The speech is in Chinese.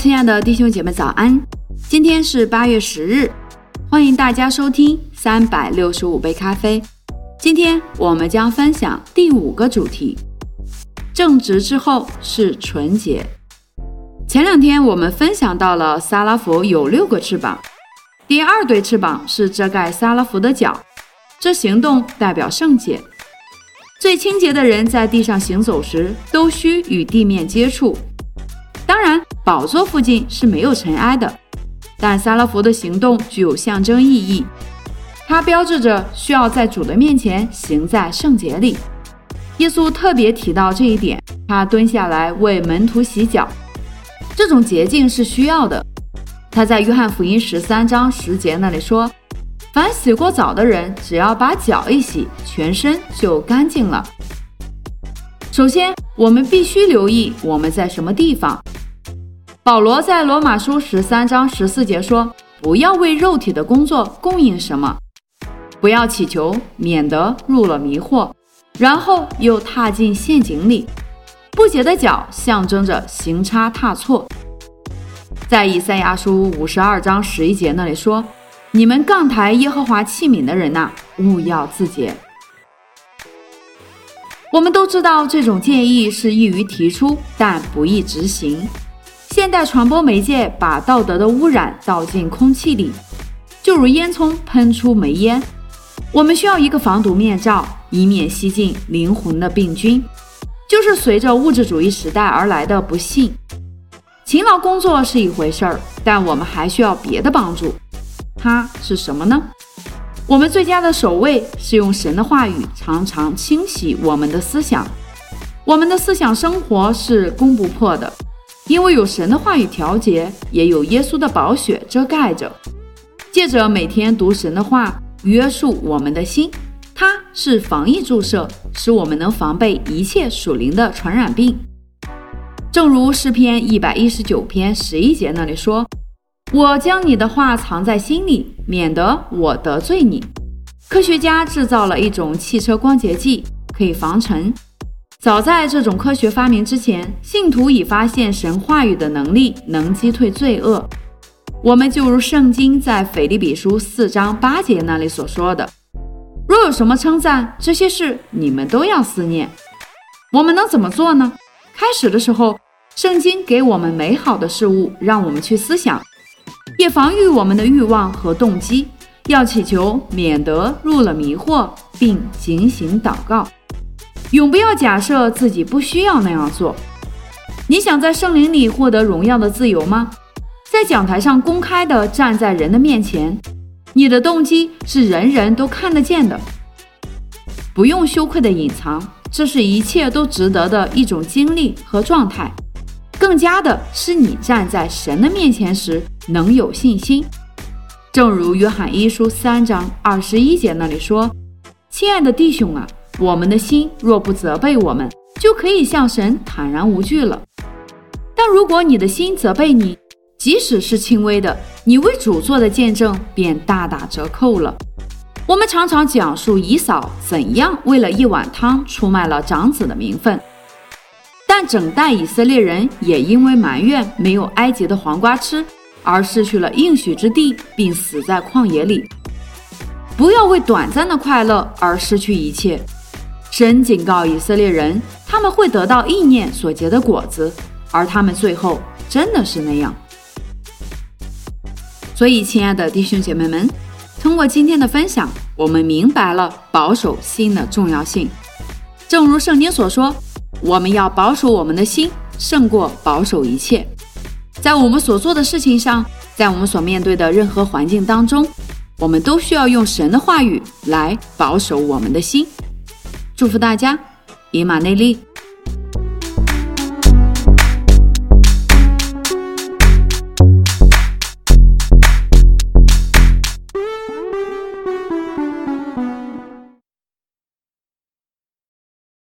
亲爱的弟兄姐妹早安！今天是八月十日，欢迎大家收听三百六十五杯咖啡。今天我们将分享第五个主题：正直之后是纯洁。前两天我们分享到了萨拉佛有六个翅膀，第二对翅膀是遮盖萨拉佛的脚，这行动代表圣洁。最清洁的人在地上行走时都需与地面接触。宝座附近是没有尘埃的，但萨拉弗的行动具有象征意义，它标志着需要在主的面前行在圣洁里。耶稣特别提到这一点，他蹲下来为门徒洗脚，这种洁净是需要的。他在约翰福音十三章十节那里说：“凡洗过澡的人，只要把脚一洗，全身就干净了。”首先，我们必须留意我们在什么地方。保罗在罗马书十三章十四节说：“不要为肉体的工作供应什么，不要祈求，免得入了迷惑，然后又踏进陷阱里。不洁的脚象征着行差踏错。”在以赛亚书五十二章十一节那里说：“你们杠抬耶和华器皿的人呐，勿要自洁。”我们都知道这种建议是易于提出，但不易执行。现代传播媒介把道德的污染倒进空气里，就如烟囱喷出煤烟。我们需要一个防毒面罩，以免吸进灵魂的病菌，就是随着物质主义时代而来的不幸。勤劳工作是一回事儿，但我们还需要别的帮助。它是什么呢？我们最佳的守卫是用神的话语常常清洗我们的思想。我们的思想生活是攻不破的。因为有神的话语调节，也有耶稣的宝血遮盖着。借着每天读神的话，约束我们的心，它是防疫注射，使我们能防备一切属灵的传染病。正如诗篇一百一十九篇十一节那里说：“我将你的话藏在心里，免得我得罪你。”科学家制造了一种汽车光洁剂，可以防尘。早在这种科学发明之前，信徒已发现神话语的能力能击退罪恶。我们就如圣经在腓立比书四章八节那里所说的：“若有什么称赞，这些事你们都要思念。”我们能怎么做呢？开始的时候，圣经给我们美好的事物，让我们去思想，也防御我们的欲望和动机，要祈求免得入了迷惑，并警醒祷告。永不要假设自己不需要那样做。你想在圣灵里获得荣耀的自由吗？在讲台上公开的站在人的面前，你的动机是人人都看得见的，不用羞愧的隐藏，这是一切都值得的一种经历和状态。更加的是你站在神的面前时能有信心。正如约翰一书三章二十一节那里说：“亲爱的弟兄啊。”我们的心若不责备我们，就可以向神坦然无惧了。但如果你的心责备你，即使是轻微的，你为主做的见证便大打折扣了。我们常常讲述以嫂怎样为了一碗汤出卖了长子的名分，但整代以色列人也因为埋怨没有埃及的黄瓜吃，而失去了应许之地，并死在旷野里。不要为短暂的快乐而失去一切。神警告以色列人，他们会得到意念所结的果子，而他们最后真的是那样。所以，亲爱的弟兄姐妹们，通过今天的分享，我们明白了保守心的重要性。正如圣经所说，我们要保守我们的心，胜过保守一切。在我们所做的事情上，在我们所面对的任何环境当中，我们都需要用神的话语来保守我们的心。祝福大家，以马内利。